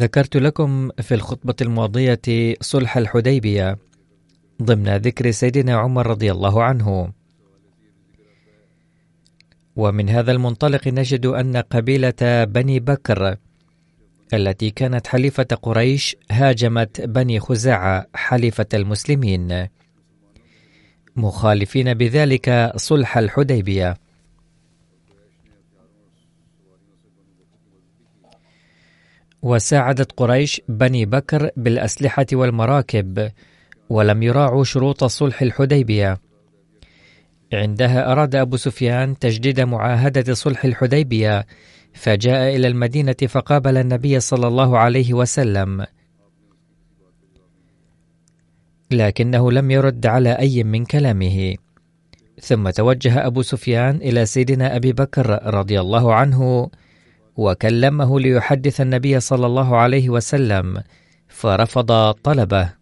ذكرت لكم في الخطبة الماضية صلح الحديبية ضمن ذكر سيدنا عمر رضي الله عنه. ومن هذا المنطلق نجد أن قبيلة بني بكر التي كانت حليفة قريش هاجمت بني خزاعة حليفة المسلمين مخالفين بذلك صلح الحديبية. وساعدت قريش بني بكر بالأسلحة والمراكب ولم يراعوا شروط صلح الحديبية. عندها أراد أبو سفيان تجديد معاهدة صلح الحديبية فجاء إلى المدينة فقابل النبي صلى الله عليه وسلم. لكنه لم يرد على أي من كلامه. ثم توجه أبو سفيان إلى سيدنا أبي بكر رضي الله عنه وكلمه ليحدث النبي صلى الله عليه وسلم فرفض طلبه.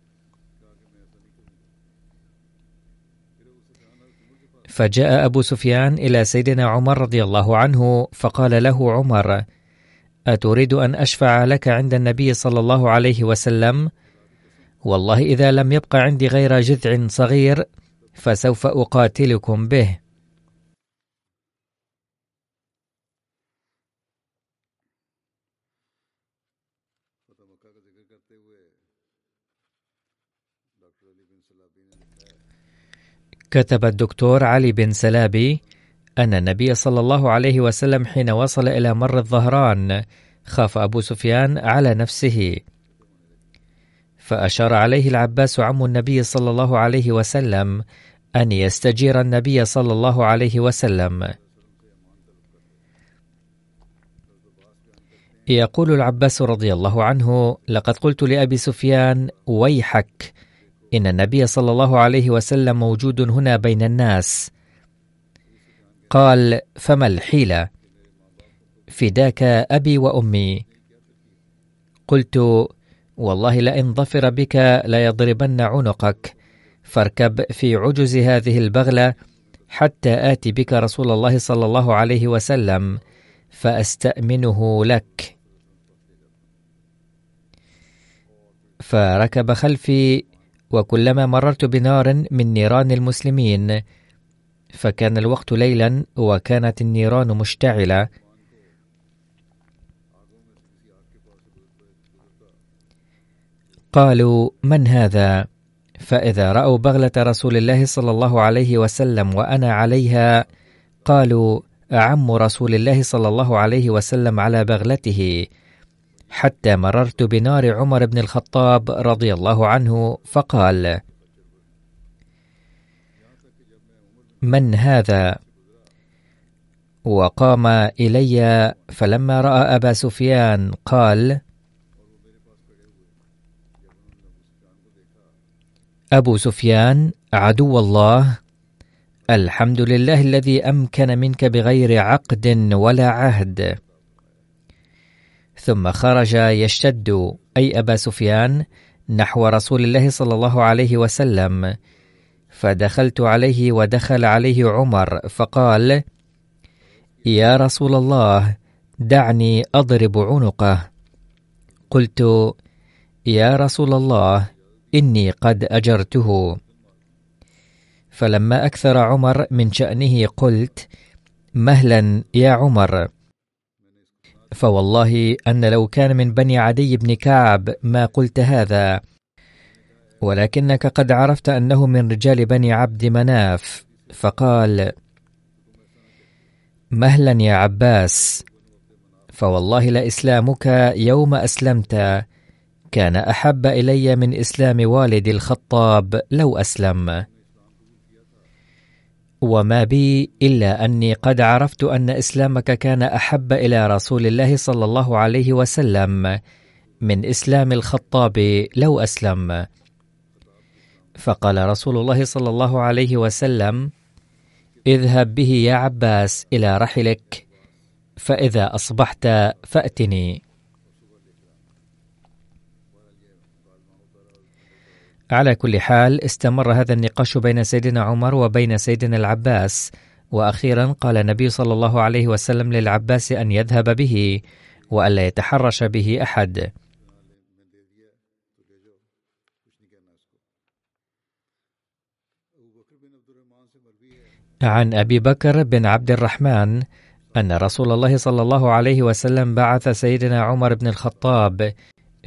فجاء أبو سفيان إلى سيدنا عمر رضي الله عنه فقال له عمر أتريد أن أشفع لك عند النبي صلى الله عليه وسلم؟ والله إذا لم يبق عندي غير جذع صغير فسوف أقاتلكم به. كتب الدكتور علي بن سلابي أن النبي صلى الله عليه وسلم حين وصل إلى مر الظهران خاف أبو سفيان على نفسه. فأشار عليه العباس عم النبي صلى الله عليه وسلم أن يستجير النبي صلى الله عليه وسلم. يقول العباس رضي الله عنه لقد قلت لأبي سفيان ويحك إن النبي صلى الله عليه وسلم موجود هنا بين الناس. قال فما الحيلة؟ فداك أبي وأمي. قلت والله لئن ظفر بك ليضربن عنقك. فاركب في عجز هذه البغلة حتى آتي بك رسول الله صلى الله عليه وسلم فأستأمنه لك. فركب خلفي وكلما مررت بنار من نيران المسلمين فكان الوقت ليلا وكانت النيران مشتعلة. قالوا من هذا؟ فإذا رأوا بغلة رسول الله صلى الله عليه وسلم وأنا عليها قالوا أعم رسول الله صلى الله عليه وسلم على بغلته. حتى مررت بنار عمر بن الخطاب رضي الله عنه فقال من هذا؟ وقام إلي فلما رأى أبا سفيان قال أبو سفيان عدو الله الحمد لله الذي أمكن منك بغير عقد ولا عهد. ثم خرج يشتد أي أبا سفيان نحو رسول الله صلى الله عليه وسلم. فدخلت عليه ودخل عليه عمر فقال يا رسول الله دعني أضرب عنقه. قلت يا رسول الله إني قد أجرته. فلما أكثر عمر من شأنه قلت مهلا يا عمر. فوالله أن لو كان من بني عدي بن كعب ما قلت هذا ولكنك قد عرفت أنه من رجال بني عبد مناف. فقال مهلا يا عباس فوالله لإسلامك يوم أسلمت. كان أحب إلي من إسلام والدي الخطاب لو أسلم. وما بي إلا أني قد عرفت أن إسلامك كان أحب إلى رسول الله صلى الله عليه وسلم من إسلام الخطاب لو أسلم. فقال رسول الله صلى الله عليه وسلم اذهب به يا عباس إلى رحلك فإذا أصبحت فأتني. على كل حال استمر هذا النقاش بين سيدنا عمر وبين سيدنا العباس. وأخيرا قال النبي صلى الله عليه وسلم للعباس أن يذهب به والا يتحرش به أحد. عن أبي بكر بن عبد الرحمن أن رسول الله صلى الله عليه وسلم بعث سيدنا عمر بن الخطاب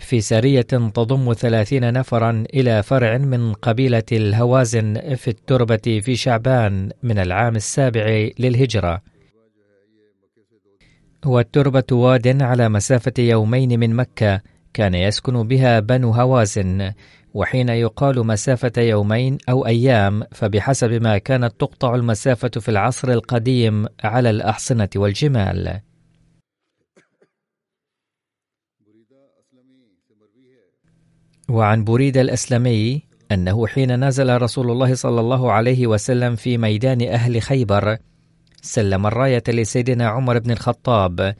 في سرية تضم ثلاثين نفرا إلى فرع من قبيلة الهوازن في التربة في شعبان من العام السابع للهجرة والتربة واد على مسافة يومين من مكة كان يسكن بها بنو هوازن وحين يقال مسافة يومين أو أيام فبحسب ما كانت تقطع المسافة في العصر القديم على الأحصنة والجمال. وعن بريدة الأسلمي أنه حين نزل رسول الله صلى الله عليه وسلم في ميدان أهل خيبر سلم الراية لسيدنا عمر بن الخطاب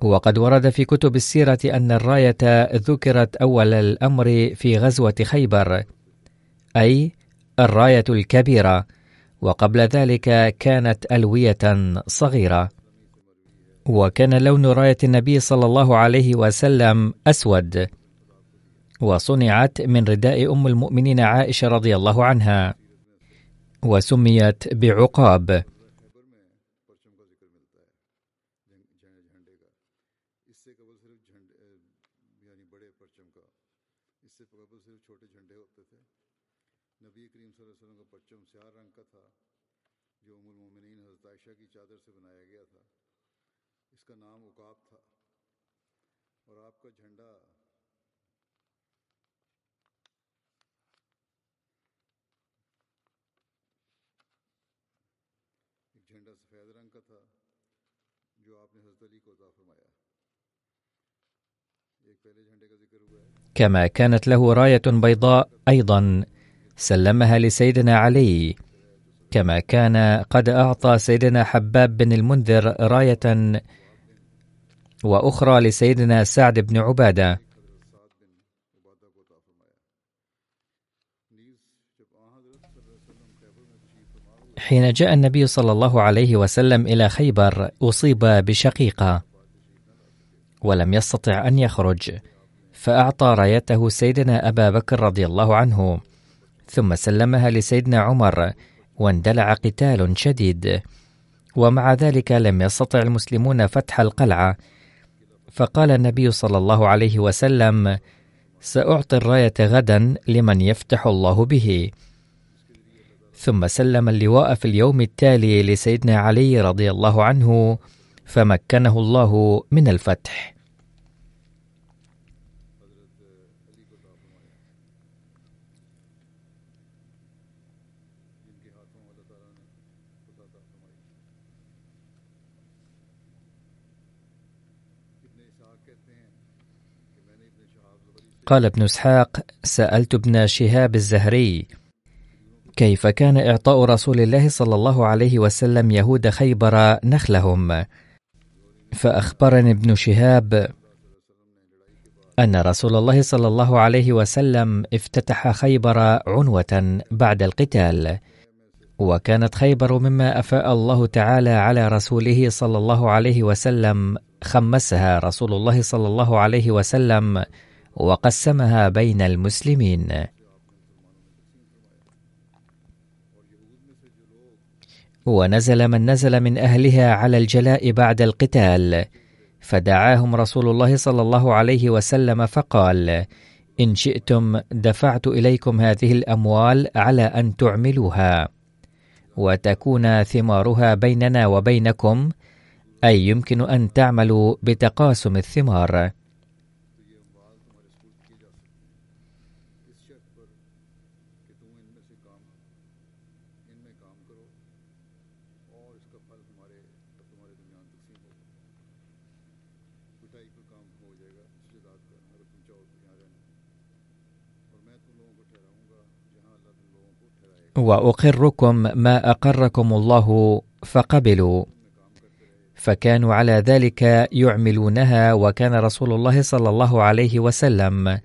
وقد ورد في كتب السيرة أن الراية ذكرت أول الأمر في غزوة خيبر أي الراية الكبيرة وقبل ذلك كانت ألوية صغيرة. وكان لون راية النبي صلى الله عليه وسلم أسود. وصنعت من رداء أم المؤمنين عائشة رضي الله عنها. وسميت بعقاب. كما كانت له راية بيضاء أيضا سلمها لسيدنا علي. كما كان قد أعطى سيدنا حباب بن المنذر راية وأخرى لسيدنا سعد بن عبادة. حين جاء النبي صلى الله عليه وسلم إلى خيبر أصيب بشقيقة ولم يستطع أن يخرج. فأعطى رايته سيدنا أبا بكر رضي الله عنه ثم سلمها لسيدنا عمر واندلع قتال شديد. ومع ذلك لم يستطع المسلمون فتح القلعة. فقال النبي صلى الله عليه وسلم سأعطي الراية غدا لمن يفتح الله به. ثم سلم اللواء في اليوم التالي لسيدنا علي رضي الله عنه فمكنه الله من الفتح. قال ابن إسحاق سألت ابن شهاب الزهري كيف كان إعطاء رسول الله صلى الله عليه وسلم يهود خيبر نخلهم؟ فأخبرني ابن شهاب أن رسول الله صلى الله عليه وسلم افتتح خيبر عنوة بعد القتال وكانت خيبر مما أفاء الله تعالى على رسوله صلى الله عليه وسلم خمسها رسول الله صلى الله عليه وسلم وقسمها بين المسلمين. ونزل من نزل من أهلها على الجلاء بعد القتال فدعاهم رسول الله صلى الله عليه وسلم فقال إن شئتم دفعت إليكم هذه الأموال على أن تعملوها وتكون ثمارها بيننا وبينكم أي يمكن أن تعملوا بتقاسم الثمار وأقركم ما أقركم الله فقبلوا. فكانوا على ذلك يعملونها وكان رسول الله صلى الله عليه وسلم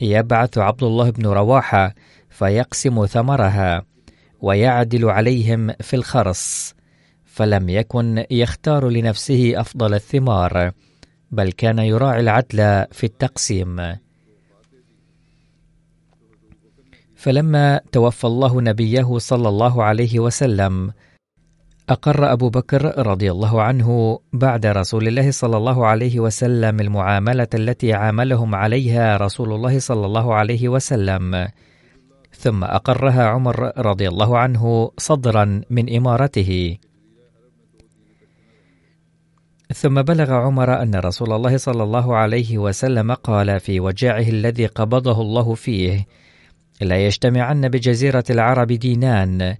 يبعث عبد الله بن رواحة فيقسم ثمرها ويعدل عليهم في الخرص فلم يكن يختار لنفسه أفضل الثمار بل كان يراعي العدل في التقسيم. فلما توفى الله نبيه صلى الله عليه وسلم أقر أبو بكر رضي الله عنه بعد رسول الله صلى الله عليه وسلم المعاملة التي عاملهم عليها رسول الله صلى الله عليه وسلم. ثم أقرها عمر رضي الله عنه صدرا من إمارته. ثم بلغ عمر أن رسول الله صلى الله عليه وسلم قال في وجاعه الذي قبضه الله فيه لا يجتمعن بجزيرة العرب دينان.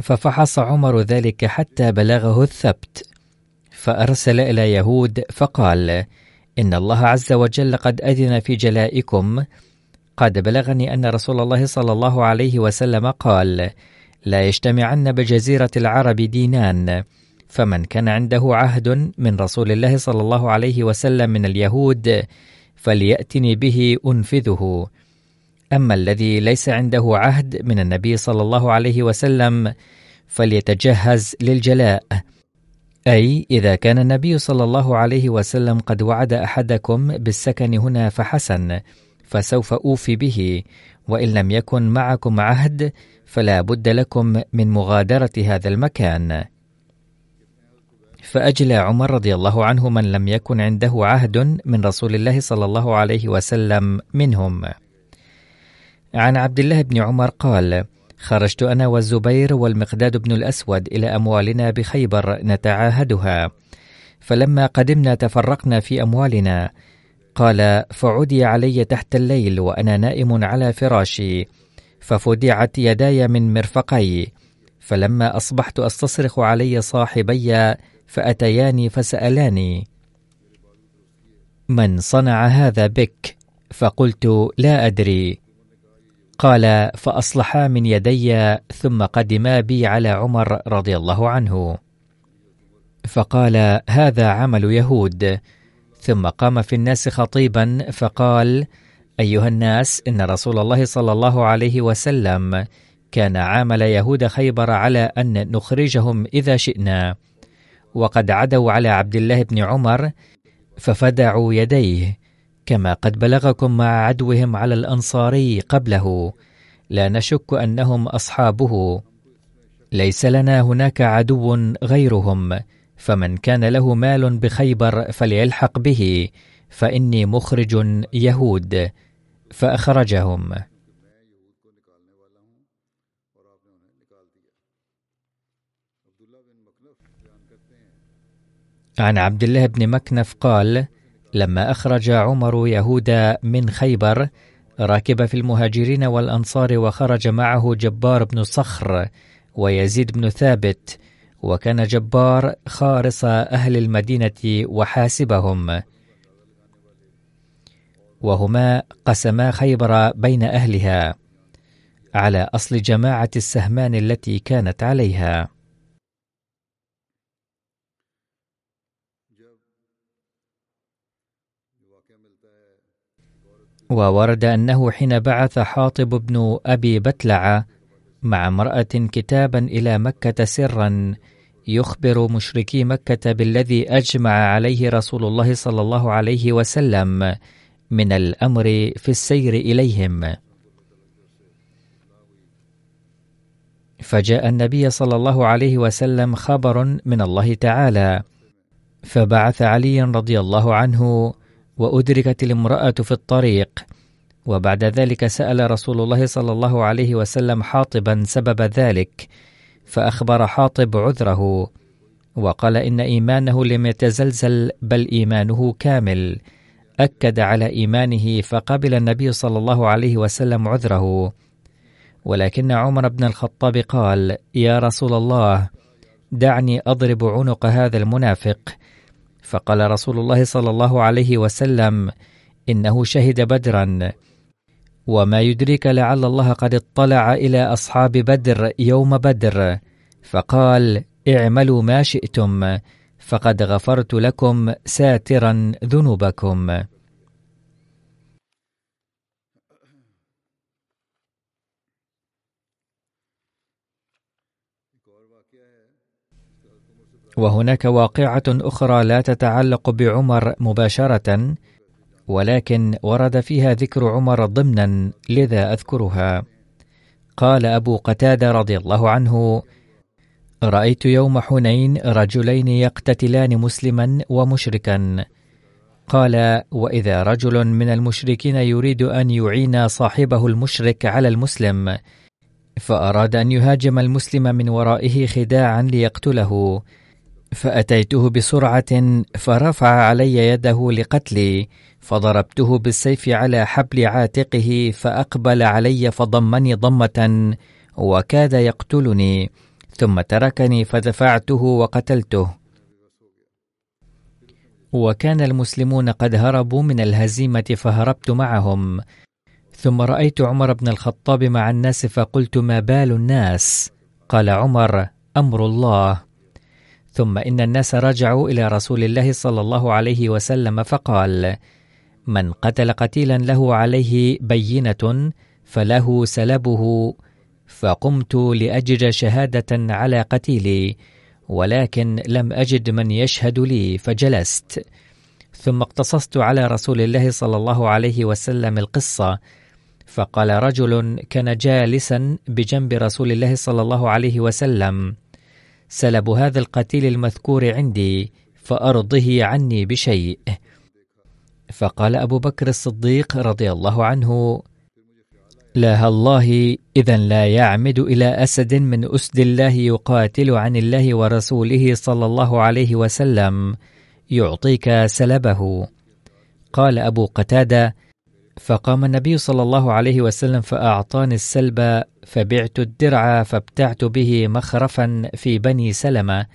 ففحص عمر ذلك حتى بلغه الثبت. فأرسل إلى يهود فقال إن الله عز وجل قد أذن في جلائكم. قد بلغني أن رسول الله صلى الله عليه وسلم قال لا يجتمعن بجزيرة العرب دينان. فمن كان عنده عهد من رسول الله صلى الله عليه وسلم من اليهود فليأتني به أنفذه. أما الذي ليس عنده عهد من النبي صلى الله عليه وسلم فليتجهز للجلاء. أي إذا كان النبي صلى الله عليه وسلم قد وعد أحدكم بالسكن هنا فحسن فسوف أوفي به وإن لم يكن معكم عهد فلا بد لكم من مغادرة هذا المكان. فأجلى عمر رضي الله عنه من لم يكن عنده عهد من رسول الله صلى الله عليه وسلم منهم. عن عبد الله بن عمر قال خرجت أنا والزبير والمقداد بن الأسود إلى أموالنا بخيبر نتعاهدها. فلما قدمنا تفرقنا في أموالنا. قال فعدي علي تحت الليل وأنا نائم على فراشي. ففدعت يداي من مرفقي. فلما أصبحت أستصرخ علي صاحبي فأتياني فسألاني من صنع هذا بك؟ فقلت لا أدري. قال فأصلحا من يدي ثم قدما بي على عمر رضي الله عنه. فقال هذا عمل يهود. ثم قام في الناس خطيبا فقال أيها الناس إن رسول الله صلى الله عليه وسلم كان عامل يهود خيبر على أن نخرجهم إذا شئنا. وقد عدوا على عبد الله بن عمر ففدعوا يديه. كما قد بلغكم مع عدوهم على الأنصاري قبله. لا نشك أنهم أصحابه. ليس لنا هناك عدو غيرهم. فمن كان له مال بخيبر فليلحق به. فإني مخرج يهود. فأخرجهم. عن عبد الله بن مكنف قال لما أخرج عمر يهودا من خيبر ركب في المهاجرين والأنصار وخرج معه جبار بن صخر ويزيد بن ثابت وكان جبار خارص أهل المدينة وحاسبهم. وهما قسما خيبر بين أهلها على أصل جماعة السهمان التي كانت عليها. وورد أنه حين بعث حاطب بن أبي بتلع مع امرأة كتابا إلى مكة سرا يخبر مشركي مكة بالذي أجمع عليه رسول الله صلى الله عليه وسلم من الأمر في السير إليهم. فجاء النبي صلى الله عليه وسلم خبر من الله تعالى فبعث علي رضي الله عنه وأدركت الامرأة في الطريق. وبعد ذلك سأل رسول الله صلى الله عليه وسلم حاطبا سبب ذلك فأخبر حاطب عذره وقال إن إيمانه لم يتزلزل بل إيمانه كامل. أكد على إيمانه فقبل النبي صلى الله عليه وسلم عذره. ولكن عمر بن الخطاب قال يا رسول الله دعني أضرب عنق هذا المنافق فقال رسول الله صلى الله عليه وسلم إنه شهد بدرا. وما يدريك لعل الله قد اطلع إلى أصحاب بدر يوم بدر. فقال اعملوا ما شئتم فقد غفرت لكم ساترا ذنوبكم. وهناك واقعة أخرى لا تتعلق بعمر مباشرة ولكن ورد فيها ذكر عمر ضمنا لذا أذكرها. قال أبو قتادة رضي الله عنه رأيت يوم حنين رجلين يقتتلان مسلما ومشركا قال وإذا رجل من المشركين يريد أن يعين صاحبه المشرك على المسلم فأراد أن يهاجم المسلم من ورائه خداعا ليقتله فأتيته بسرعة فرفع علي يده لقتلي فضربته بالسيف على حبل عاتقه فأقبل علي فضمني ضمة وكاد يقتلني ثم تركني فدفعته وقتلته. وكان المسلمون قد هربوا من الهزيمة فهربت معهم. ثم رأيت عمر بن الخطاب مع الناس فقلت ما بال الناس؟ قال عمر أمر الله. ثم إن الناس رجعوا إلى رسول الله صلى الله عليه وسلم فقال من قتل قتيلا له عليه بينة فله سلبه فقمت لأجد شهادة على قتيلي ولكن لم أجد من يشهد لي فجلست. ثم اقتصصت على رسول الله صلى الله عليه وسلم القصة فقال رجل كان جالسا بجنب رسول الله صلى الله عليه وسلم سلب هذا القتيل المذكور عندي فأرضه عني بشيء. فقال أبو بكر الصديق رضي الله عنه لا الله إذا لا يعمد إلى أسد من أسد الله يقاتل عن الله ورسوله صلى الله عليه وسلم يعطيك سلبه. قال أبو قتادة فقام النبي صلى الله عليه وسلم فأعطاني السلب فبعت الدرع فابتعت به مخرفا في بني سلمة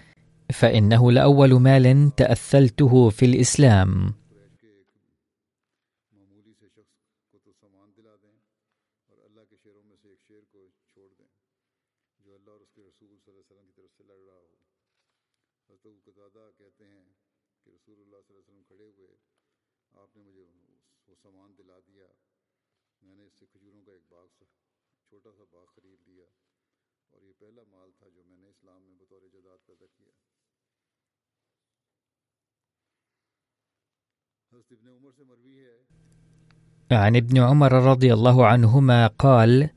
فإنه لأول مال تأثلته في الإسلام. عن ابن عمر رضي الله عنهما قال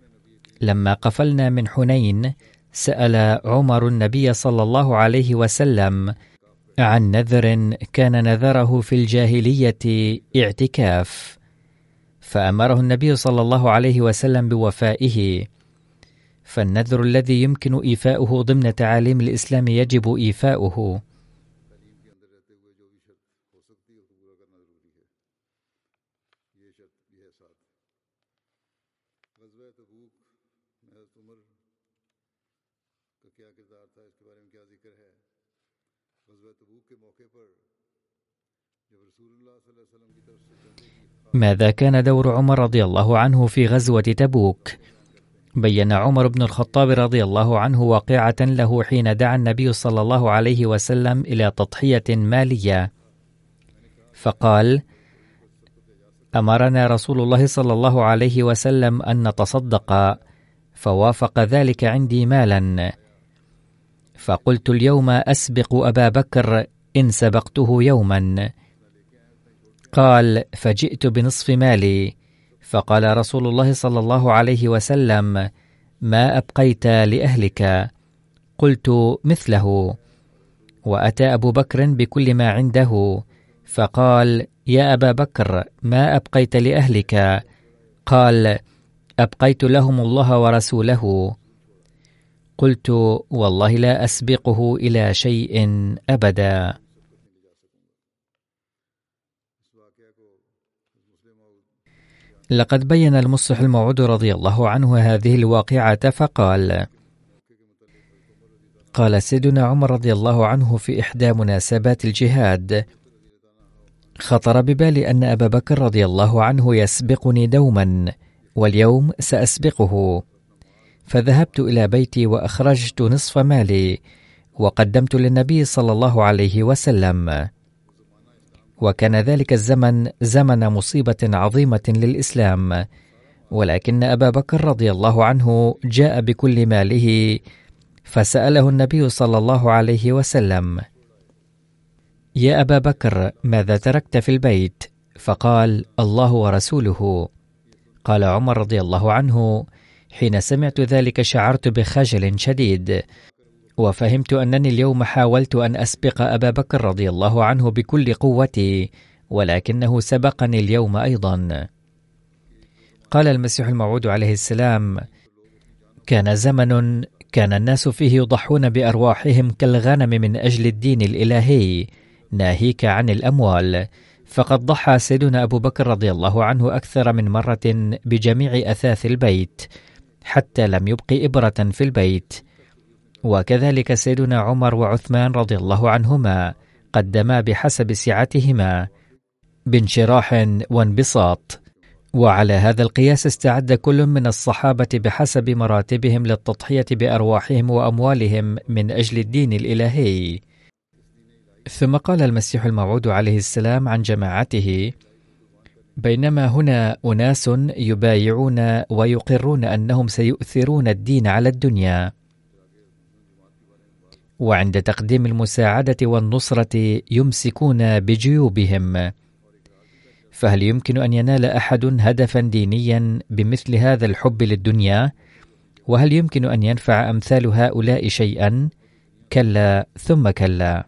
لما قفلنا من حنين سأل عمر النبي صلى الله عليه وسلم عن نذر كان نذره في الجاهلية اعتكاف. فأمره النبي صلى الله عليه وسلم بوفائه. فالنذر الذي يمكن إيفاؤه ضمن تعاليم الإسلام يجب إيفاؤه. ماذا كان دور عمر رضي الله عنه في غزوة تبوك؟ بين عمر بن الخطاب رضي الله عنه واقعة له حين دعا النبي صلى الله عليه وسلم إلى تضحية مالية. فقال أمرنا رسول الله صلى الله عليه وسلم أن نتصدق فوافق ذلك عندي مالا. فقلت اليوم أسبق أبا بكر إن سبقته يوما. قال فجئت بنصف مالي. فقال رسول الله صلى الله عليه وسلم ما أبقيت لأهلك. قلت مثله. وأتى أبو بكر بكل ما عنده فقال يا أبا بكر ما أبقيت لأهلك؟ قال أبقيت لهم الله ورسوله. قلت والله لا أسبقه إلى شيء أبدا. لقد بين المصلح الموعود رضي الله عنه هذه الواقعة فقال: قال سيدنا عمر رضي الله عنه في إحدى مناسبات الجهاد: خطر ببالي أن أبا بكر رضي الله عنه يسبقني دوما، واليوم سأسبقه. فذهبت إلى بيتي وأخرجت نصف مالي، وقدمت للنبي صلى الله عليه وسلم. وكان ذلك الزمن زمن مصيبة عظيمة للإسلام. ولكن أبا بكر رضي الله عنه جاء بكل ماله فسأله النبي صلى الله عليه وسلم يا أبا بكر ماذا تركت في البيت؟ فقال الله ورسوله. قال عمر رضي الله عنه حين سمعت ذلك شعرت بخجل شديد. وفهمت أنني اليوم حاولت أن أسبق أبا بكر رضي الله عنه بكل قوتي ولكنه سبقني اليوم أيضا. قال المسيح الموعود عليه السلام كان زمن كان الناس فيه يضحون بأرواحهم كالغنم من أجل الدين الإلهي ناهيك عن الأموال. فقد ضحى سيدنا أبو بكر رضي الله عنه أكثر من مرة بجميع أثاث البيت حتى لم يبق إبرة في البيت. وكذلك سيدنا عمر وعثمان رضي الله عنهما قدما بحسب سعتهما بانشراح وانبساط وعلى هذا القياس استعد كل من الصحابة بحسب مراتبهم للتضحية بأرواحهم وأموالهم من أجل الدين الإلهي. ثم قال المسيح الموعود عليه السلام عن جماعته: بينما هنا أناس يبايعون ويقرون أنهم سيؤثرون الدين على الدنيا، وعند تقديم المساعدة والنصرة يمسكون بجيوبهم فهل يمكن أن ينال أحد هدفا دينيا بمثل هذا الحب للدنيا؟ وهل يمكن أن ينفع أمثال هؤلاء شيئا؟ كلا ثم كلا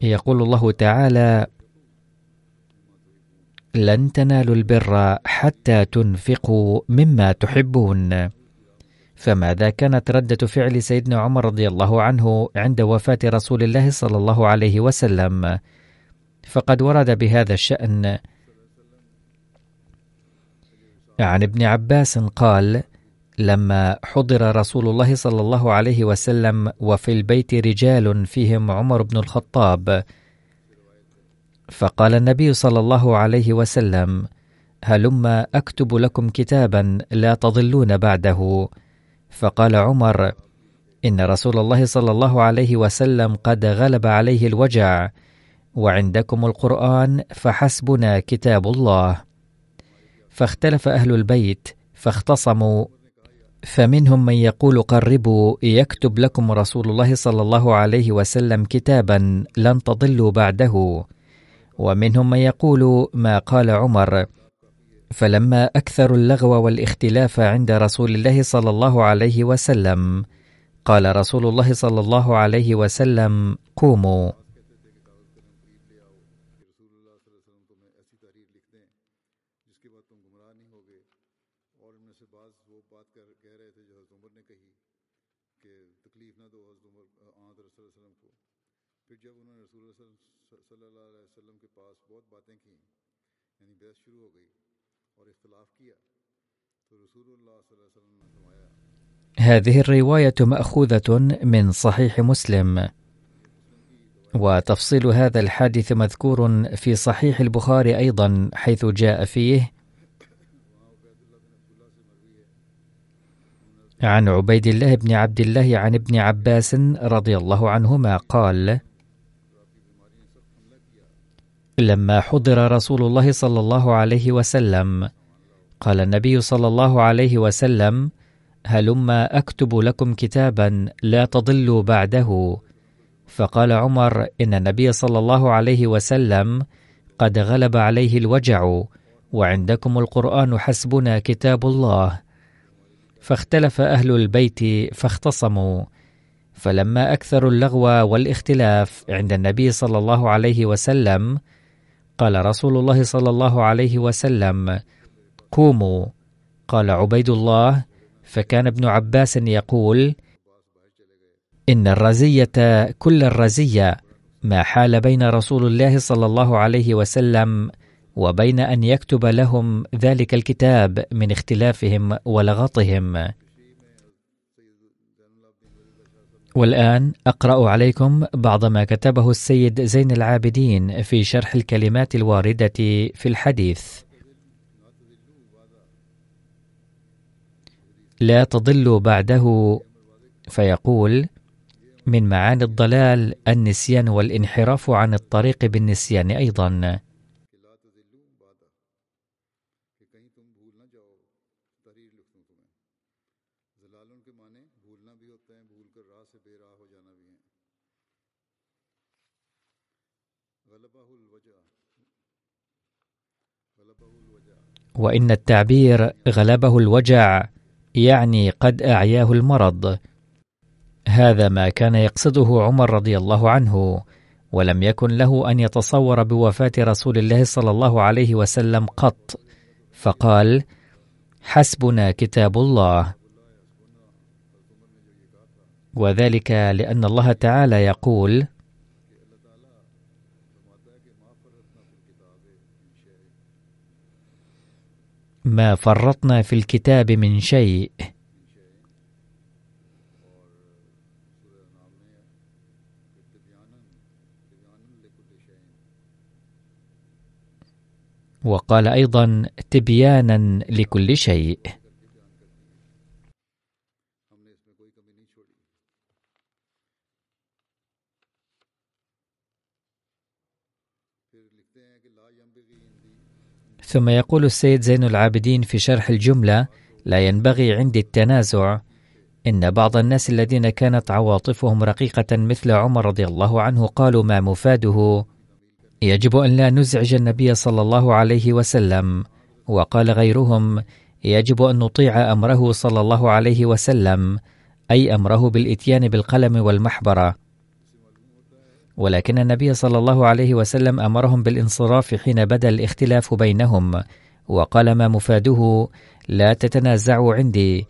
يقول الله تعالى لن تنالوا البر حتى تنفقوا مما تحبون. فماذا كانت ردة فعل سيدنا عمر رضي الله عنه عند وفاة رسول الله صلى الله عليه وسلم؟ فقد ورد بهذا الشأن. عن ابن عباس قال لما حضر رسول الله صلى الله عليه وسلم وفي البيت رجال فيهم عمر بن الخطاب فقال النبي صلى الله عليه وسلم هلم أكتب لكم كتابا لا تضلون بعده. فقال عمر إن رسول الله صلى الله عليه وسلم قد غلب عليه الوجع وعندكم القرآن فحسبنا كتاب الله. فاختلف أهل البيت فاختصموا فمنهم من يقول قربوا يكتب لكم رسول الله صلى الله عليه وسلم كتابا لن تضلوا بعده. ومنهم من يقول ما قال عمر. فلما اكثروا اللغو والاختلاف عند رسول الله صلى الله عليه وسلم قال رسول الله صلى الله عليه وسلم قوموا. هذه الرواية مأخوذة من صحيح مسلم. وتفصيل هذا الحادث مذكور في صحيح البخاري أيضا حيث جاء فيه عن عبيد الله بن عبد الله عن ابن عباس رضي الله عنهما قال لما حضر رسول الله صلى الله عليه وسلم قال النبي صلى الله عليه وسلم هلما أكتب لكم كتابا لا تضلوا بعده. فقال عمر إن النبي صلى الله عليه وسلم قد غلب عليه الوجع وعندكم القرآن حسبنا كتاب الله. فاختلف أهل البيت فاختصموا. فلما اكثروا اللغو والاختلاف عند النبي صلى الله عليه وسلم قال رسول الله صلى الله عليه وسلم قوموا. قال عبيد الله فكان ابن عباس يقول إن الرزية كل الرزية ما حال بين رسول الله صلى الله عليه وسلم وبين أن يكتب لهم ذلك الكتاب من اختلافهم ولغطهم. والآن أقرأ عليكم بعض ما كتبه السيد زين العابدين في شرح الكلمات الواردة في الحديث. لا تضلوا بعده فيقول من معاني الضلال النسيان والانحراف عن الطريق بالنسيان أيضا. وإن التعبير غلبه الوجع. يعني قد أعياه المرض. هذا ما كان يقصده عمر رضي الله عنه ولم يكن له أن يتصور بوفاة رسول الله صلى الله عليه وسلم قط. فقال حسبنا كتاب الله. وذلك لأن الله تعالى يقول ما فرطنا في الكتاب من شيء. وقال أيضا تبيانا لكل شيء. ثم يقول السيد زين العابدين في شرح الجملة لا ينبغي عندي التنازع. إن بعض الناس الذين كانت عواطفهم رقيقة مثل عمر رضي الله عنه قالوا ما مفاده؟ يجب أن لا نزعج النبي صلى الله عليه وسلم. وقال غيرهم يجب أن نطيع أمره صلى الله عليه وسلم أي أمره بالإتيان بالقلم والمحبرة. ولكن النبي صلى الله عليه وسلم أمرهم بالانصراف حين بدا الاختلاف بينهم وقال ما مفاده لا تتنازعوا عندي.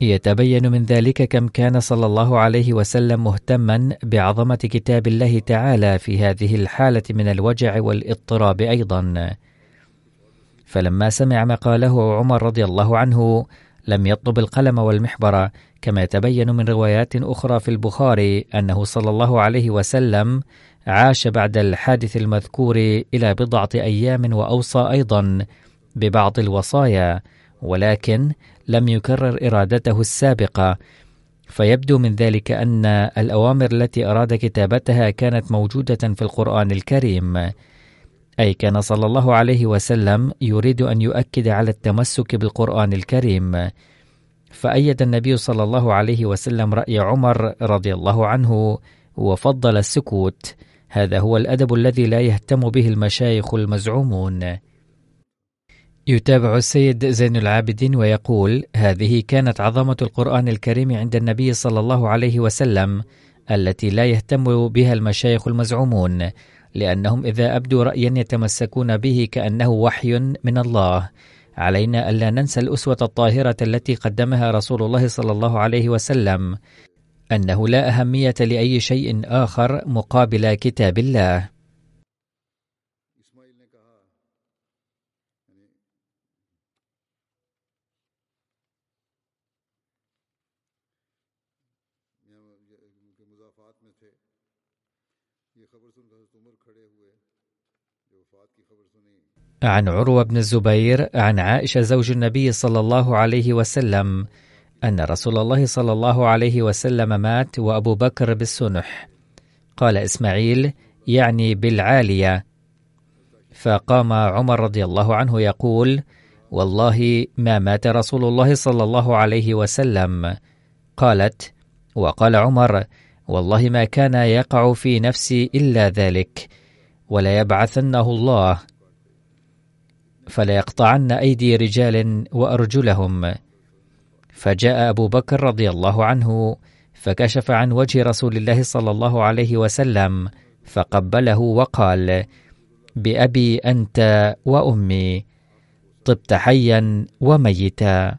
يتبين من ذلك كم كان صلى الله عليه وسلم مهتما بعظمة كتاب الله تعالى في هذه الحالة من الوجع والاضطراب أيضا. فلما سمع ما قاله عمر رضي الله عنه لم يطلب القلم والمحبر كما يتبين من روايات أخرى في البخاري أنه صلى الله عليه وسلم عاش بعد الحادث المذكور إلى بضعة أيام وأوصى أيضا ببعض الوصايا ولكن لم يكرر إرادته السابقة. فيبدو من ذلك أن الأوامر التي أراد كتابتها كانت موجودة في القرآن الكريم. أي كان صلى الله عليه وسلم يريد أن يؤكد على التمسك بالقرآن الكريم. فأيد النبي صلى الله عليه وسلم رأي عمر رضي الله عنه وفضل السكوت. هذا هو الأدب الذي لا يهتم به المشايخ المزعومون. يتابع السيد زين العابدين ويقول هذه كانت عظمة القرآن الكريم عند النبي صلى الله عليه وسلم التي لا يهتم بها المشايخ المزعومون. لأنهم إذا أبدوا رأيا يتمسكون به كأنه وحي من الله. علينا ألا ننسى الأسوة الطاهرة التي قدمها رسول الله صلى الله عليه وسلم أنه لا أهمية لأي شيء آخر مقابل كتاب الله. عن عروة بن الزبير عن عائشة زوج النبي صلى الله عليه وسلم أن رسول الله صلى الله عليه وسلم مات وأبو بكر بالسنح. قال إسماعيل يعني بالعالية. فقام عمر رضي الله عنه يقول والله ما مات رسول الله صلى الله عليه وسلم. قالت وقال عمر والله ما كان يقع في نفسي إلا ذلك وليبعثنه الله. فليقطعن أيدي رجال وأرجلهم. فجاء أبو بكر رضي الله عنه فكشف عن وجه رسول الله صلى الله عليه وسلم فقبله وقال بأبي أنت وأمي طبت حيا وميتا.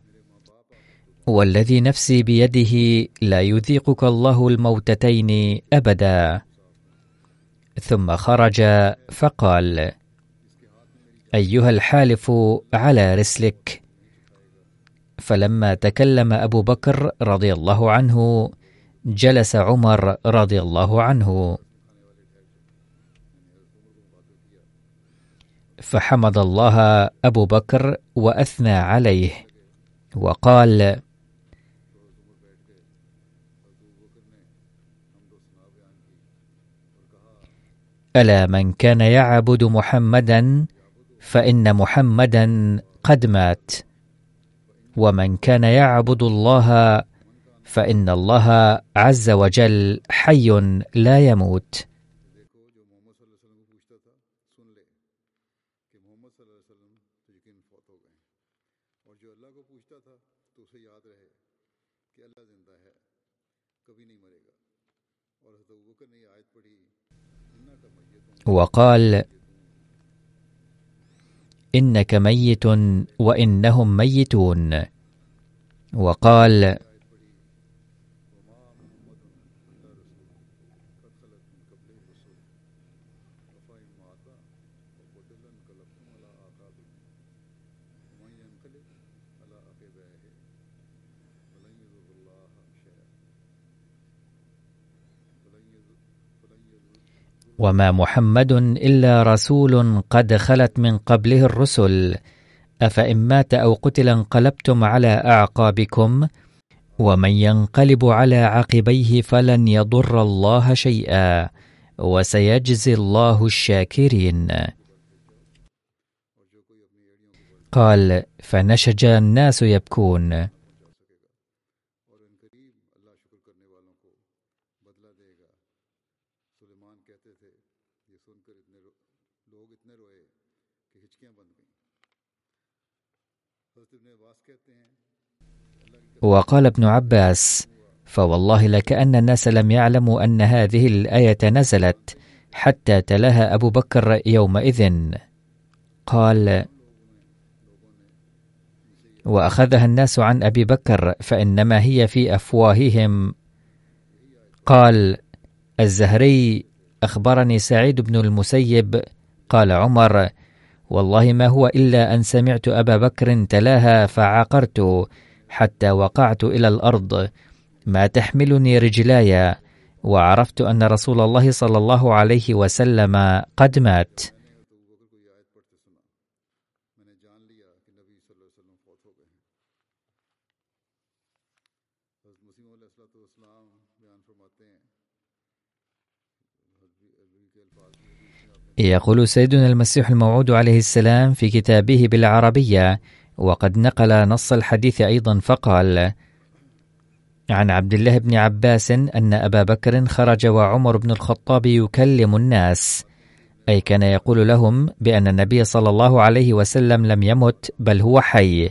والذي نفسي بيده لا يذيقك الله الموتتين أبدا. ثم خرج فقال أيها الحالف على رسلك. فلما تكلم أبو بكر رضي الله عنه جلس عمر رضي الله عنه. فحمد الله أبو بكر وأثنى عليه وقال ألا من كان يعبد محمدا فإن محمدا قد مات. ومن كان يعبد الله فإن الله عز وجل حي لا يموت. وقال إنك ميت وإنهم ميتون. وقال وفاء ماتا وقتل انقلبتم على آقابكم ومن ينقلب على عقبيه فلن يضر الله شيئا فلن يضر فلن يضر وما محمد إلا رسول قد خلت من قبله الرسل. أفإن مات أو قتل انقلبتم على أعقابكم ومن ينقلب على عقبيه فلن يضر الله شيئا وسيجزي الله الشاكرين. قال فنشج الناس يبكون وقال ابن عباس فوالله لكأن الناس لم يعلموا أن هذه الآية نزلت حتى تلاها أبو بكر يومئذ. قال وأخذها الناس عن أبي بكر فإنما هي في أفواههم. قال الزهري أخبرني سعيد بن المسيب قال عمر والله ما هو إلا أن سمعت أبا بكر تلاها فعقرت حتى وقعت إلى الأرض. ما تحملني رجلاي وعرفت أن رسول الله صلى الله عليه وسلم قد مات. يقول سيدنا المسيح الموعود عليه السلام في كتابه بالعربية وقد نقل نص الحديث أيضا فقال عن عبد الله بن عباس أن أبا بكر خرج وعمر بن الخطاب يكلم الناس أي كان يقول لهم بأن النبي صلى الله عليه وسلم لم يمت بل هو حي.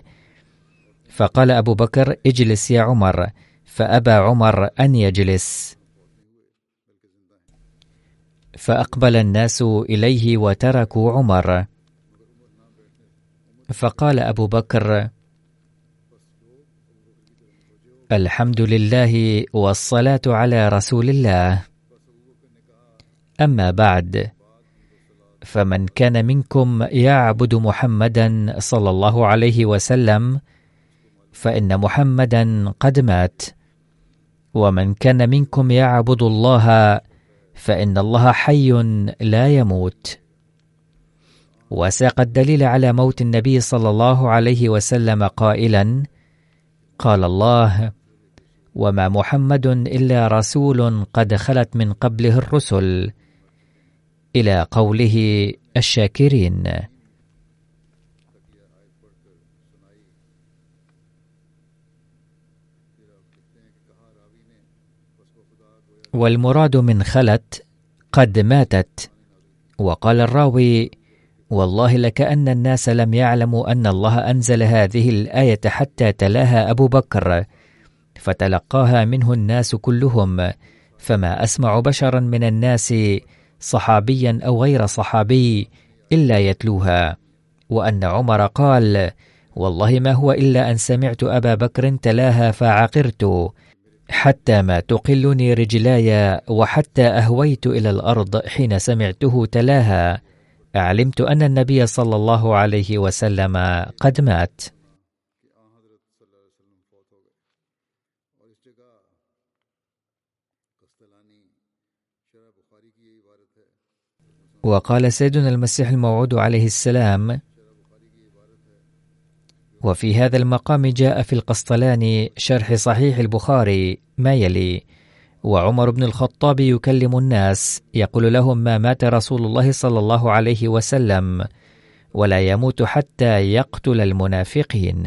فقال أبو بكر اجلس يا عمر. فأبى عمر أن يجلس. فأقبل الناس إليه وتركوا عمر. فقال أبو بكر الحمد لله والصلاة على رسول الله. أما بعد فمن كان منكم يعبد محمدا صلى الله عليه وسلم فإن محمدا قد مات. ومن كان منكم يعبد الله فإن الله حي لا يموت. وساق الدليل على موت النبي صلى الله عليه وسلم قائلا قال الله وما محمد إلا رسول قد خلت من قبله الرسل. إلى قوله الشاكرين. والمراد من خلت قد ماتت. وقال الراوي والله لكأن الناس لم يعلموا أن الله أنزل هذه الآية حتى تلاها أبو بكر فتلقاها منه الناس كلهم. فما أسمع بشرا من الناس صحابيا أو غير صحابي إلا يتلوها. وأن عمر قال والله ما هو إلا أن سمعت أبا بكر تلاها فعقرت. حتى ما تقلني رجلاي وحتى أهويت إلى الأرض حين سمعته تلاها. علمت أن النبي صلى الله عليه وسلم قد مات. وقال سيدنا المسيح الموعود عليه السلام وفي هذا المقام جاء في القسطلاني شرح صحيح البخاري ما يلي. وعمر بن الخطاب يكلم الناس يقول لهم ما مات رسول الله صلى الله عليه وسلم ولا يموت حتى يقتل المنافقين.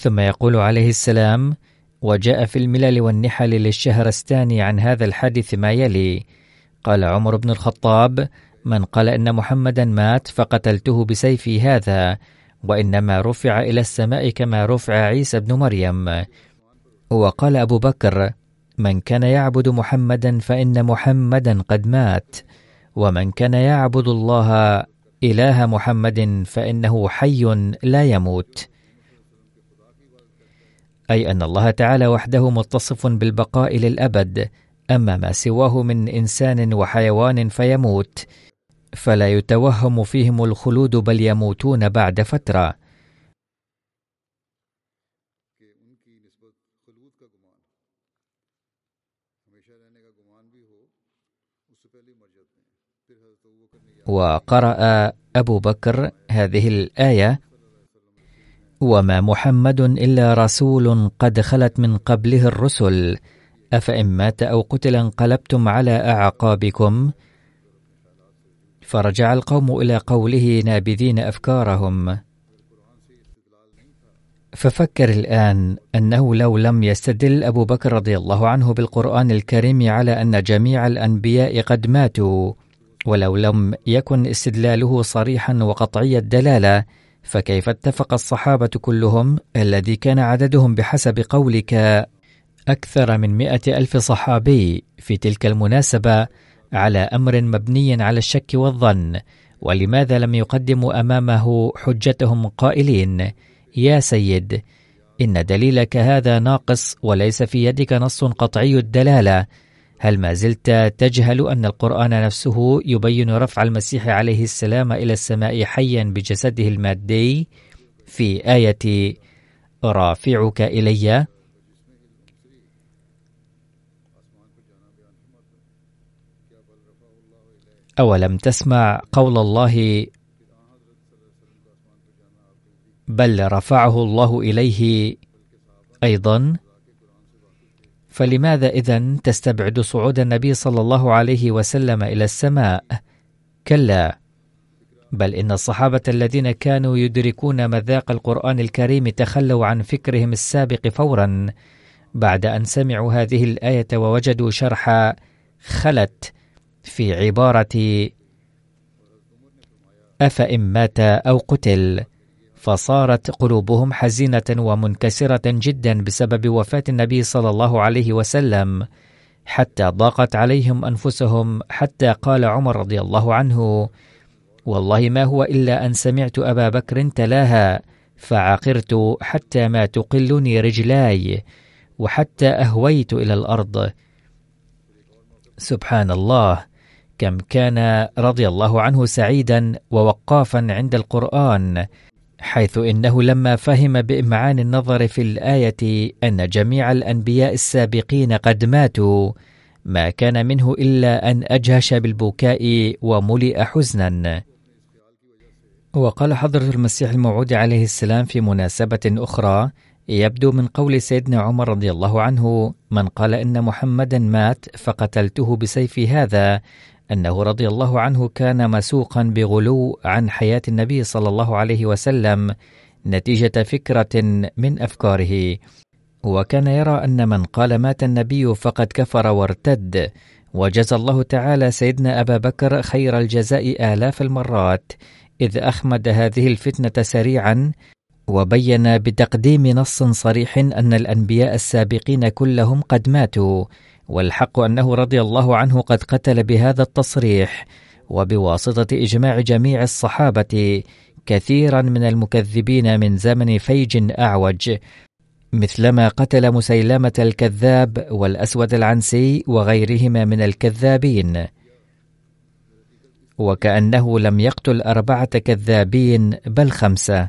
ثم يقول عليه السلام وجاء في الملل والنحل للشهرستاني عن هذا الحديث ما يلي. قال عمر بن الخطاب من قال إن محمدا مات فقتلته بسيفي هذا وإنما رفع إلى السماء كما رفع عيسى بن مريم. وقال أبو بكر من كان يعبد محمدا فإن محمدا قد مات ومن كان يعبد الله إله محمد فإنه حي لا يموت. أي أن الله تعالى وحده متصف بالبقاء للأبد أما ما سواه من إنسان وحيوان فيموت فلا يتوهم فيهم الخلود بل يموتون بعد فترة. وقرأ أبو بكر هذه الآية وما محمد إلا رسول قد خلت من قبله الرسل. أفإن مات أو قتل انقلبتم على أعقابكم. فرجع القوم إلى قوله نابذين أفكارهم. ففكر الآن أنه لو لم يستدل أبو بكر رضي الله عنه بالقرآن الكريم على أن جميع الأنبياء قد ماتوا ولو لم يكن استدلاله صريحا وقطعي الدلالة فكيف اتفق الصحابة كلهم الذي كان عددهم بحسب قولك أكثر من مئة ألف صحابي في تلك المناسبة على أمر مبني على الشك والظن؟ ولماذا لم يقدموا أمامه حجتهم قائلين؟ يا سيد إن دليلك هذا ناقص وليس في يدك نص قطعي الدلالة. هل ما زلت تجهل أن القرآن نفسه يبين رفع المسيح عليه السلام إلى السماء حيا بجسده المادي؟ في آية رافعك إلي أولم تسمع قول الله بل رفعه الله إليه أيضا فلماذا إذا تستبعد صعود النبي صلى الله عليه وسلم إلى السماء؟ كلا بل إن الصحابة الذين كانوا يدركون مذاق القرآن الكريم تخلوا عن فكرهم السابق فورا بعد أن سمعوا هذه الآية ووجدوا شرح خلت في عبارة أفإن مات أو قتل فصارت قلوبهم حزينة ومنكسرة جدا بسبب وفاة النبي صلى الله عليه وسلم حتى ضاقت عليهم أنفسهم حتى قال عمر رضي الله عنه والله ما هو إلا أن سمعت أبا بكر تلاها فعقرت حتى ما تقلني رجلاي وحتى أهويت إلى الأرض. سبحان الله كم كان رضي الله عنه سعيدا ووقافا عند القرآن حيث إنه لما فهم بإمعان النظر في الآية أن جميع الأنبياء السابقين قد ماتوا ما كان منه إلا أن أجهش بالبكاء وملئ حزنا. وقال حضرة المسيح الموعود عليه السلام في مناسبة أخرى يبدو من قول سيدنا عمر رضي الله عنه من قال إن محمدا مات فقتلته بسيفي هذا أنه رضي الله عنه كان مسوقا بغلو عن حياة النبي صلى الله عليه وسلم نتيجة فكرة من أفكاره. وكان يرى أن من قال مات النبي فقد كفر وارتد. وجزى الله تعالى سيدنا أبا بكر خير الجزاء آلاف المرات إذ أخمد هذه الفتنة سريعا وبين بتقديم نص صريح أن الأنبياء السابقين كلهم قد ماتوا. والحق أنه رضي الله عنه قد قتل بهذا التصريح وبواسطة إجماع جميع الصحابة كثيرا من المكذبين من زمن فيج أعوج مثلما قتل مسيلمة الكذاب والأسود العنسي وغيرهما من الكذابين. وكأنه لم يقتل أربعة كذابين بل خمسة.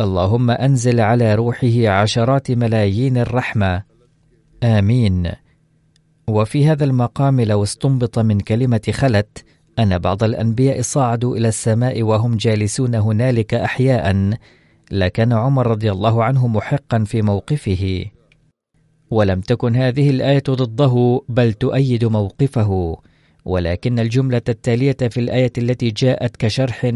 اللهم أنزل على روحه عشرات ملايين الرحمة. آمين. وفي هذا المقام لو استنبط من كلمة خلت أن بعض الأنبياء صعدوا إلى السماء وهم جالسون هنالك احياء لكان عمر رضي الله عنه محقا في موقفه. ولم تكن هذه الآية ضده بل تؤيد موقفه. ولكن الجملة التالية في الآية التي جاءت كشرح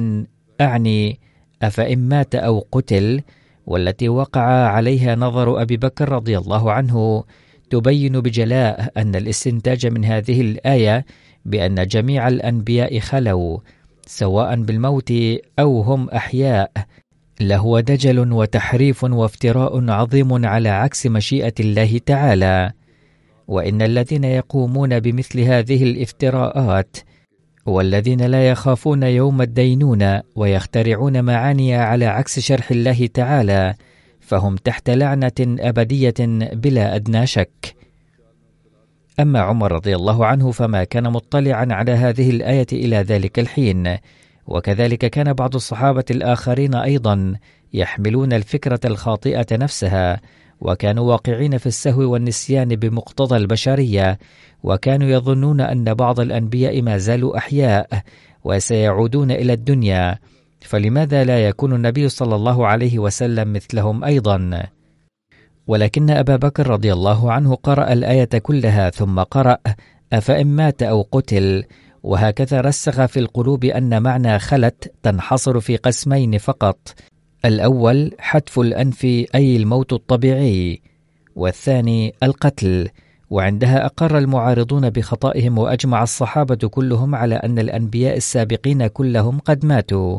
أعني أفإن مات أو قتل والتي وقع عليها نظر أبي بكر رضي الله عنه تبين بجلاء أن الاستنتاج من هذه الآية بأن جميع الأنبياء خلوا سواء بالموت أو هم أحياء. لهو دجل وتحريف وافتراء عظيم على عكس مشيئة الله تعالى. وإن الذين يقومون بمثل هذه الافتراءات والذين لا يخافون يوم الدينونة ويخترعون معاني على عكس شرح الله تعالى فهم تحت لعنة أبدية بلا أدنى شك. أما عمر رضي الله عنه فما كان مطلعا على هذه الآية إلى ذلك الحين، وكذلك كان بعض الصحابة الآخرين أيضا يحملون الفكرة الخاطئة نفسها، وكانوا واقعين في السهو والنسيان بمقتضى البشرية وكانوا يظنون أن بعض الأنبياء ما زالوا أحياء وسيعودون إلى الدنيا. فلماذا لا يكون النبي صلى الله عليه وسلم مثلهم أيضا؟ ولكن أبا بكر رضي الله عنه قرأ الآية كلها ثم قرأ أفإن مات أو قتل؟ وهكذا رسخ في القلوب أن معنى خلت تنحصر في قسمين فقط. الأول حتف الأنف أي الموت الطبيعي والثاني القتل وعندها أقر المعارضون بخطئهم وأجمع الصحابة كلهم على أن الأنبياء السابقين كلهم قد ماتوا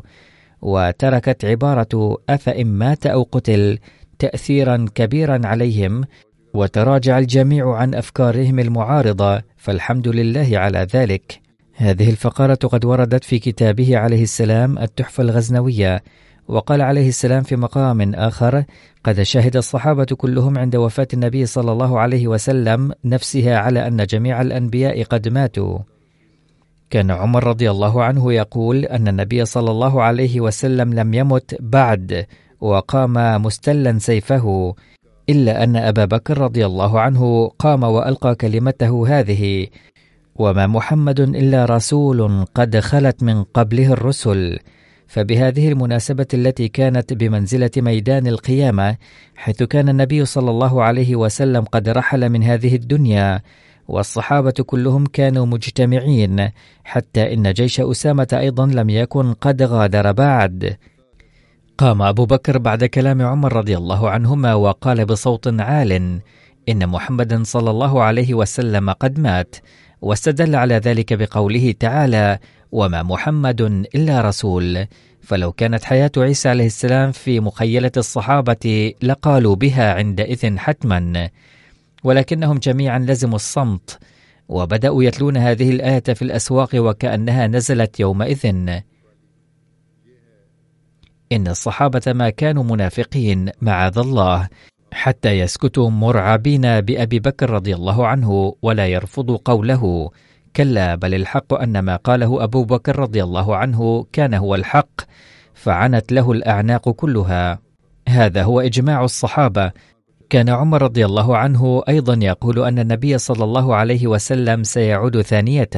وتركت عبارة أفإن مات أو قتل تأثيرا كبيرا عليهم وتراجع الجميع عن أفكارهم المعارضة فالحمد لله على ذلك. هذه الفقرة قد وردت في كتابه عليه السلام التحفة الغزنوية. وقال عليه السلام في مقام آخر قد شهد الصحابة كلهم عند وفاة النبي صلى الله عليه وسلم نفسها على أن جميع الأنبياء قد ماتوا. كان عمر رضي الله عنه يقول أن النبي صلى الله عليه وسلم لم يمت بعد وقام مستلا سيفه إلا أن أبا بكر رضي الله عنه قام وألقى كلمته هذه وما محمد إلا رسول قد خلت من قبله الرسل. فبهذه المناسبة التي كانت بمنزلة ميدان القيامة حيث كان النبي صلى الله عليه وسلم قد رحل من هذه الدنيا والصحابة كلهم كانوا مجتمعين حتى إن جيش أسامة أيضا لم يكن قد غادر بعد. قام أبو بكر بعد كلام عمر رضي الله عنهما وقال بصوت عال إن محمدا صلى الله عليه وسلم قد مات واستدل على ذلك بقوله تعالى وما محمد إلا رسول. فلو كانت حياة عيسى عليه السلام في مخيلة الصحابة لقالوا بها عندئذ حتما. ولكنهم جميعا لزموا الصمت وبدأوا يتلون هذه الآية في الأسواق وكأنها نزلت يومئذ. إن الصحابة ما كانوا منافقين معاذ الله حتى يسكتوا مرعبين بأبي بكر رضي الله عنه ولا يرفضوا قوله. كلا بل الحق أن ما قاله أبو بكر رضي الله عنه كان هو الحق فعنت له الأعناق كلها. هذا هو إجماع الصحابة. كان عمر رضي الله عنه أيضا يقول أن النبي صلى الله عليه وسلم سيعود ثانية.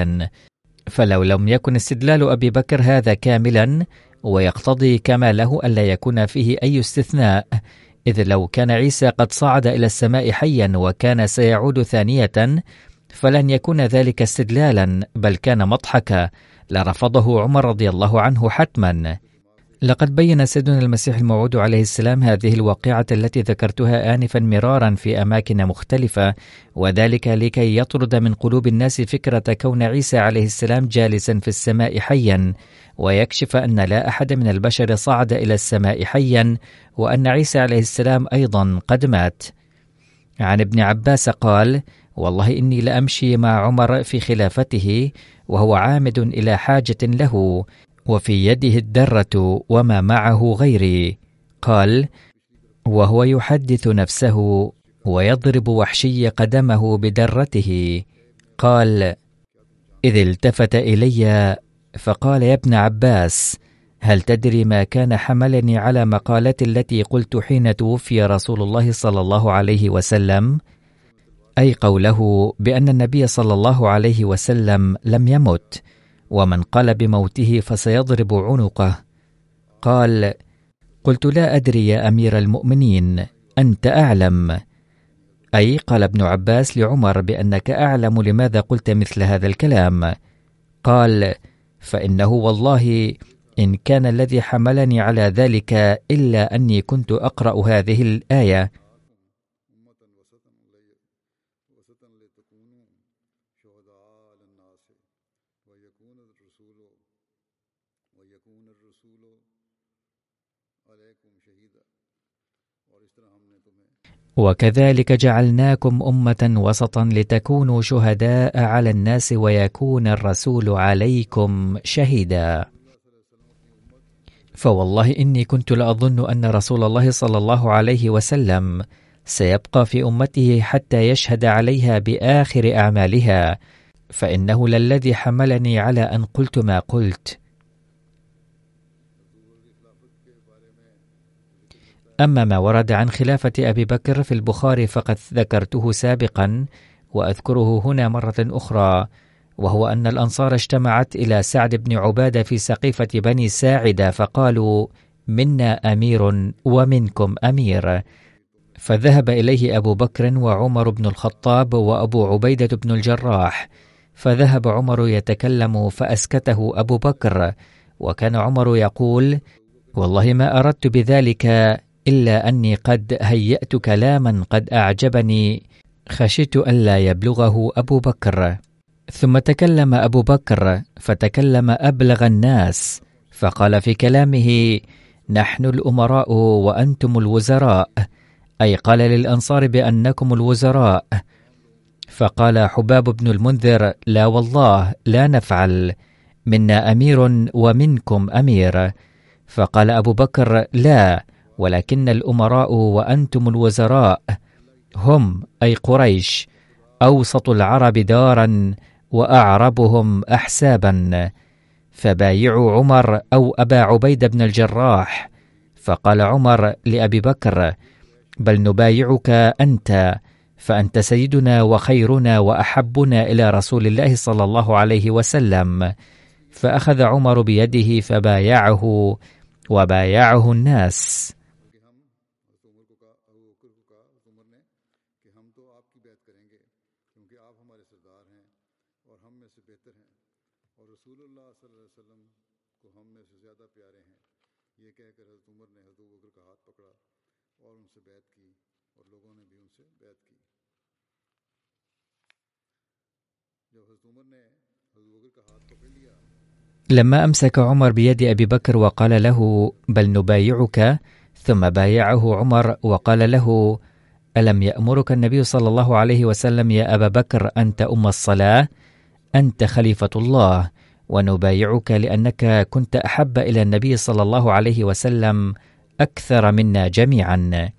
فلو لم يكن استدلال أبي بكر هذا كاملا ويقتضي كماله ألا يكون فيه أي استثناء. إذ لو كان عيسى قد صعد إلى السماء حيا وكان سيعود ثانية فلن يكون ذلك استدلالا بل كان مضحكا لرفضه عمر رضي الله عنه حتما. لقد بين سيدنا المسيح الموعود عليه السلام هذه الواقعة التي ذكرتها آنفا مرارا في أماكن مختلفة وذلك لكي يطرد من قلوب الناس فكرة كون عيسى عليه السلام جالسا في السماء حيا ويكشف أن لا أحد من البشر صعد إلى السماء حيا وأن عيسى عليه السلام أيضا قد مات. عن ابن عباس قال والله إني لأمشي مع عمر في خلافته وهو عامد إلى حاجة له وفي يده الدرة وما معه غيري. قال وهو يحدث نفسه ويضرب وحشي قدمه بدرته. قال إذ التفت إلي فقال يا ابن عباس هل تدري ما كان حملني على مقالتي التي قلت حين توفي رسول الله صلى الله عليه وسلم؟ أي قوله بأن النبي صلى الله عليه وسلم لم يمت ومن قال بموته فسيضرب عنقه. قال قلت لا أدري يا أمير المؤمنين أنت أعلم. أي قال ابن عباس لعمر بأنك أعلم لماذا قلت مثل هذا الكلام. قال فإنه والله إن كان الذي حملني على ذلك إلا أني كنت أقرأ هذه الآية. وكذلك جعلناكم أمة وسطا لتكونوا شهداء على الناس ويكون الرسول عليكم شهيدا. فوالله إني كنت لاظن أن رسول الله صلى الله عليه وسلم سيبقى في أمته حتى يشهد عليها بآخر أعمالها فإنه للذي حملني على أن قلت ما قلت. أما ما ورد عن خلافة أبي بكر في البخاري فقد ذكرته سابقا وأذكره هنا مرة أخرى وهو أن الأنصار اجتمعت إلى سعد بن عبادة في سقيفة بني ساعدة فقالوا منا أمير ومنكم أمير. فذهب إليه أبو بكر وعمر بن الخطاب وأبو عبيدة بن الجراح فذهب عمر يتكلم فأسكته أبو بكر وكان عمر يقول والله ما أردت بذلك إلا أني قد هيأت كلاما قد أعجبني. خشيت ألا يبلغه أبو بكر. ثم تكلم أبو بكر فتكلم أبلغ الناس فقال في كلامه نحن الأمراء وأنتم الوزراء. أي قال للأنصار بأنكم الوزراء. فقال حباب بن المنذر لا والله لا نفعل. منا أمير ومنكم أمير. فقال أبو بكر لا ولكن الأمراء وأنتم الوزراء هم أي قريش أوسط العرب دارا وأعربهم احسابا. فبايعوا عمر أو أبا عبيد بن الجراح. فقال عمر لأبي بكر بل نبايعك أنت فأنت سيدنا وخيرنا وأحبنا إلى رسول الله صلى الله عليه وسلم. فأخذ عمر بيده فبايعه وبايعه الناس. لما أمسك عمر بيد أبي بكر وقال له بل نبايعك ثم بايعه عمر وقال له ألم يأمرك النبي صلى الله عليه وسلم يا أبا بكر أنت أم الصلاة؟ أنت خليفة الله ونبايعك لأنك كنت أحب إلى النبي صلى الله عليه وسلم أكثر منا جميعا.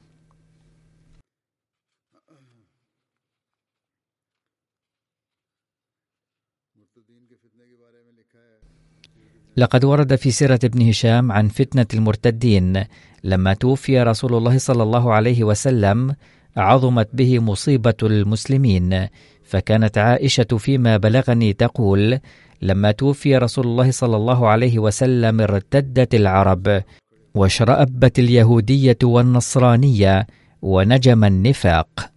لقد ورد في سيرة ابن هشام عن فتنة المرتدين لما توفي رسول الله صلى الله عليه وسلم عظمت به مصيبة المسلمين. فكانت عائشة فيما بلغني تقول لما توفي رسول الله صلى الله عليه وسلم ارتدت العرب واشرأبت اليهودية والنصرانية ونجم النفاق.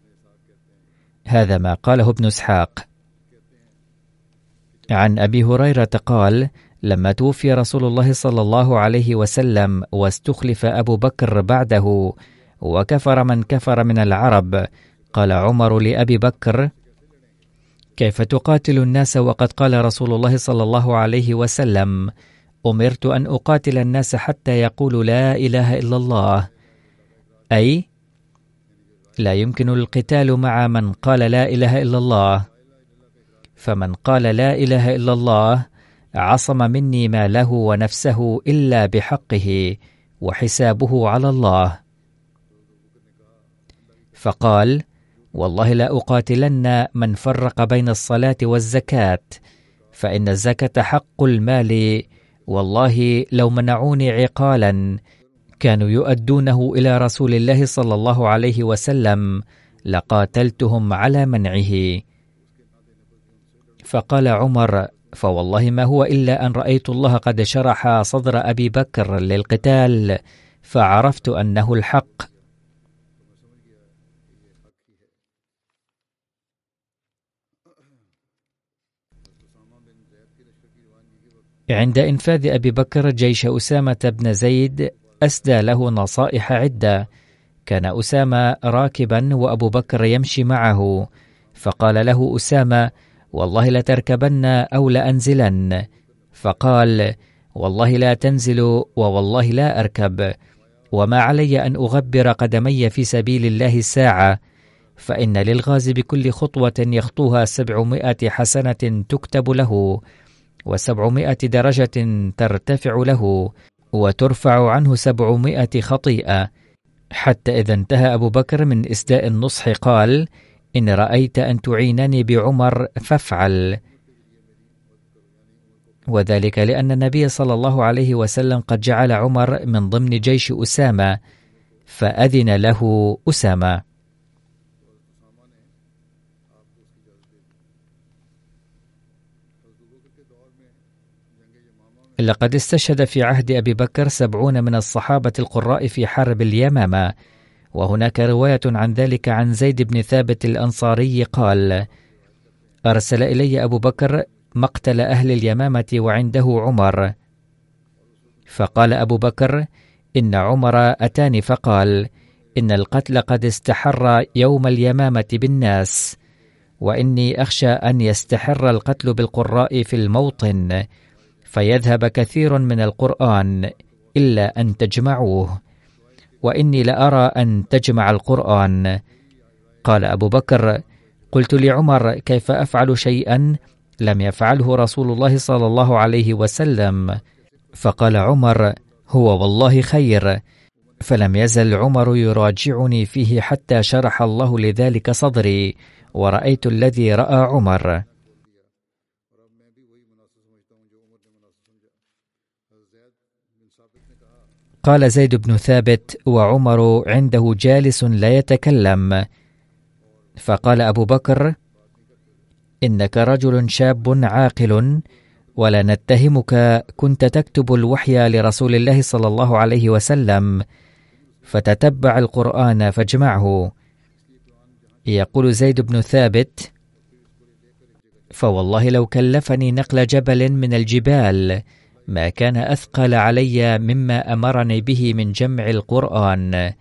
هذا ما قاله ابن إسحاق. عن أبي هريرة قال لما توفي رسول الله صلى الله عليه وسلم واستخلف أبو بكر بعده وكفر من كفر من العرب قال عمر لأبي بكر كيف تقاتل الناس وقد قال رسول الله صلى الله عليه وسلم أمرت أن أقاتل الناس حتى يقولوا لا إله إلا الله. أي لا يمكن القتال مع من قال لا إله إلا الله. فمن قال لا إله إلا الله عصم مني ماله ونفسه إلا بحقه وحسابه على الله. فقال والله لا أقاتلن من فرق بين الصلاة والزكاة فإن الزكاة حق المال والله لو منعوني عقالا كانوا يؤدونه إلى رسول الله صلى الله عليه وسلم لقاتلتهم على منعه. فقال عمر فوالله ما هو إلا أن رأيت الله قد شرح صدر أبي بكر للقتال فعرفت أنه الحق. عند إنفاذ أبي بكر جيش أسامة بن زيد أسدى له نصائح عدة. كان أسامة راكبا وأبو بكر يمشي معه. فقال له أسامة والله لتركبن أو لأنزلن فقال والله لا تنزل ووالله لا أركب. وما علي أن أغبر قدمي في سبيل الله الساعة فإن للغاز بكل خطوة يخطوها سبعمائة حسنة تكتب له. وسبعمائة درجة ترتفع له وترفع عنه سبعمائة خطيئة. حتى إذا انتهى أبو بكر من إسداء النصح قال إن رأيت أن تعينني بعمر فافعل. وذلك لأن النبي صلى الله عليه وسلم قد جعل عمر من ضمن جيش أسامة فأذن له أسامة. لقد استشهد في عهد أبي بكر سبعون من الصحابة القراء في حرب اليمامة. وهناك رواية عن ذلك عن زيد بن ثابت الأنصاري قال أرسل إلي أبو بكر مقتل أهل اليمامة وعنده عمر. فقال أبو بكر إن عمر أتاني. فقال إن القتل قد استحر يوم اليمامة بالناس وإني أخشى أن يستحر القتل بالقراء في الموطن. فيذهب كثير من القرآن إلا أن تجمعوه. وإني لأرى أن تجمع القرآن. قال أبو بكر قلت لعمر كيف أفعل شيئا؟ لم يفعله رسول الله صلى الله عليه وسلم. فقال عمر هو والله خير. فلم يزل عمر يراجعني فيه حتى شرح الله لذلك صدري ورأيت الذي رأى عمر. قال زيد بن ثابت وعمر عنده جالس لا يتكلم. فقال أبو بكر إنك رجل شاب عاقل ولا نتهمك كنت تكتب الوحي لرسول الله صلى الله عليه وسلم فتتبع القرآن فاجمعه. يقول زيد بن ثابت فوالله لو كلفني نقل جبل من الجبال ما كان أثقل علي مما أمرني به من جمع القرآن.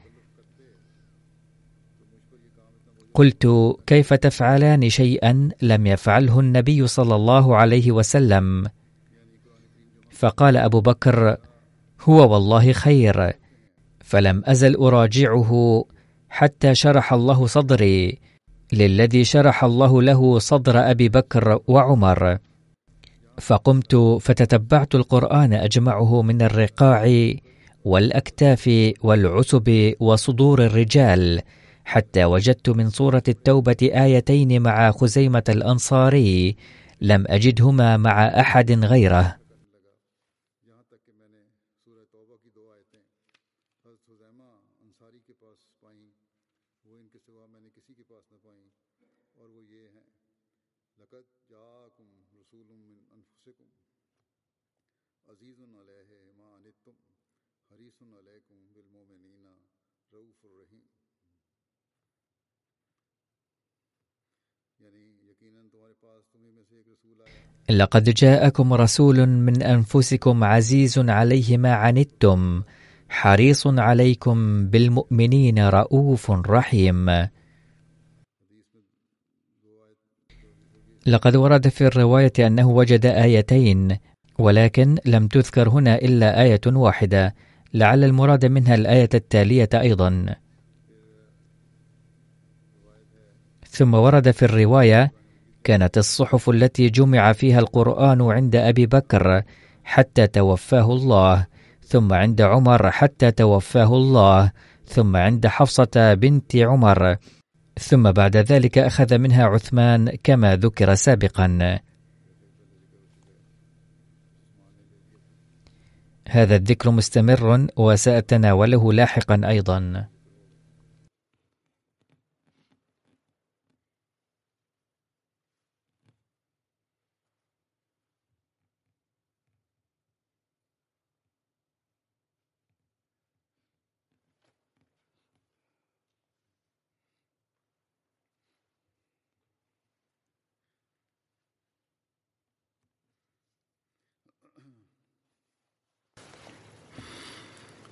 قلت كيف تفعلان شيئا لم يفعله النبي صلى الله عليه وسلم؟ فقال أبو بكر هو والله خير فلم أزل أراجعه حتى شرح الله صدري للذي شرح الله له صدر أبي بكر وعمر. فقمت فتتبعت القرآن أجمعه من الرقاع والأكتاف والعتب وصدور الرجال حتى وجدت من سوره التوبة آيتين مع خزيمة الأنصاري لم أجدهما مع أحد غيره. لقد جاءكم رسول من أنفسكم عزيز عليه ما عنتم حريص عليكم بالمؤمنين رؤوف رحيم. لقد ورد في الرواية أنه وجد آيتين ولكن لم تذكر هنا إلا آية واحدة لعل المراد منها الآية التالية أيضا. ثم ورد في الرواية كانت الصحف التي جمع فيها القرآن عند أبي بكر حتى توفاه الله ثم عند عمر حتى توفاه الله ثم عند حفصة بنت عمر ثم بعد ذلك أخذ منها عثمان كما ذكر سابقا. هذا الذكر مستمر وسأتناوله لاحقا أيضا.